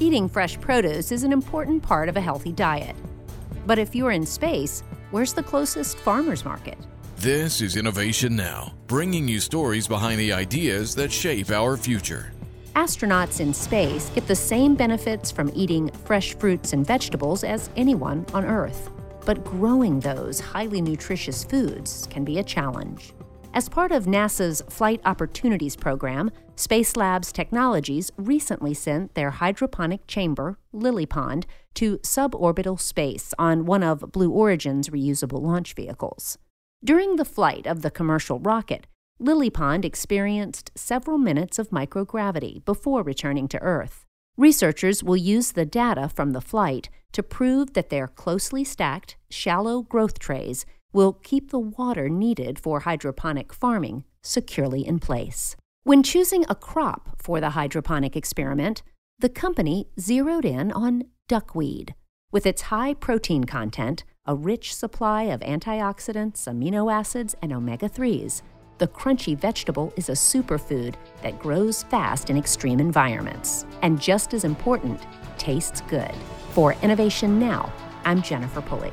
Eating fresh produce is an important part of a healthy diet. But if you're in space, where's the closest farmer's market? This is Innovation Now, bringing you stories behind the ideas that shape our future. Astronauts in space get the same benefits from eating fresh fruits and vegetables as anyone on Earth. But growing those highly nutritious foods can be a challenge. As part of NASA's Flight Opportunities Program, Space Labs Technologies recently sent their hydroponic chamber, LilyPond, to suborbital space on one of Blue Origin's reusable launch vehicles. During the flight of the commercial rocket, LilyPond experienced several minutes of microgravity before returning to Earth. Researchers will use the data from the flight to prove that their closely stacked, shallow growth trays will keep the water needed for hydroponic farming securely in place. When choosing a crop for the hydroponic experiment, the company zeroed in on duckweed. With its high protein content, a rich supply of antioxidants, amino acids, and omega 3s, the crunchy vegetable is a superfood that grows fast in extreme environments. And just as important, tastes good. For Innovation Now, I'm Jennifer Pulley.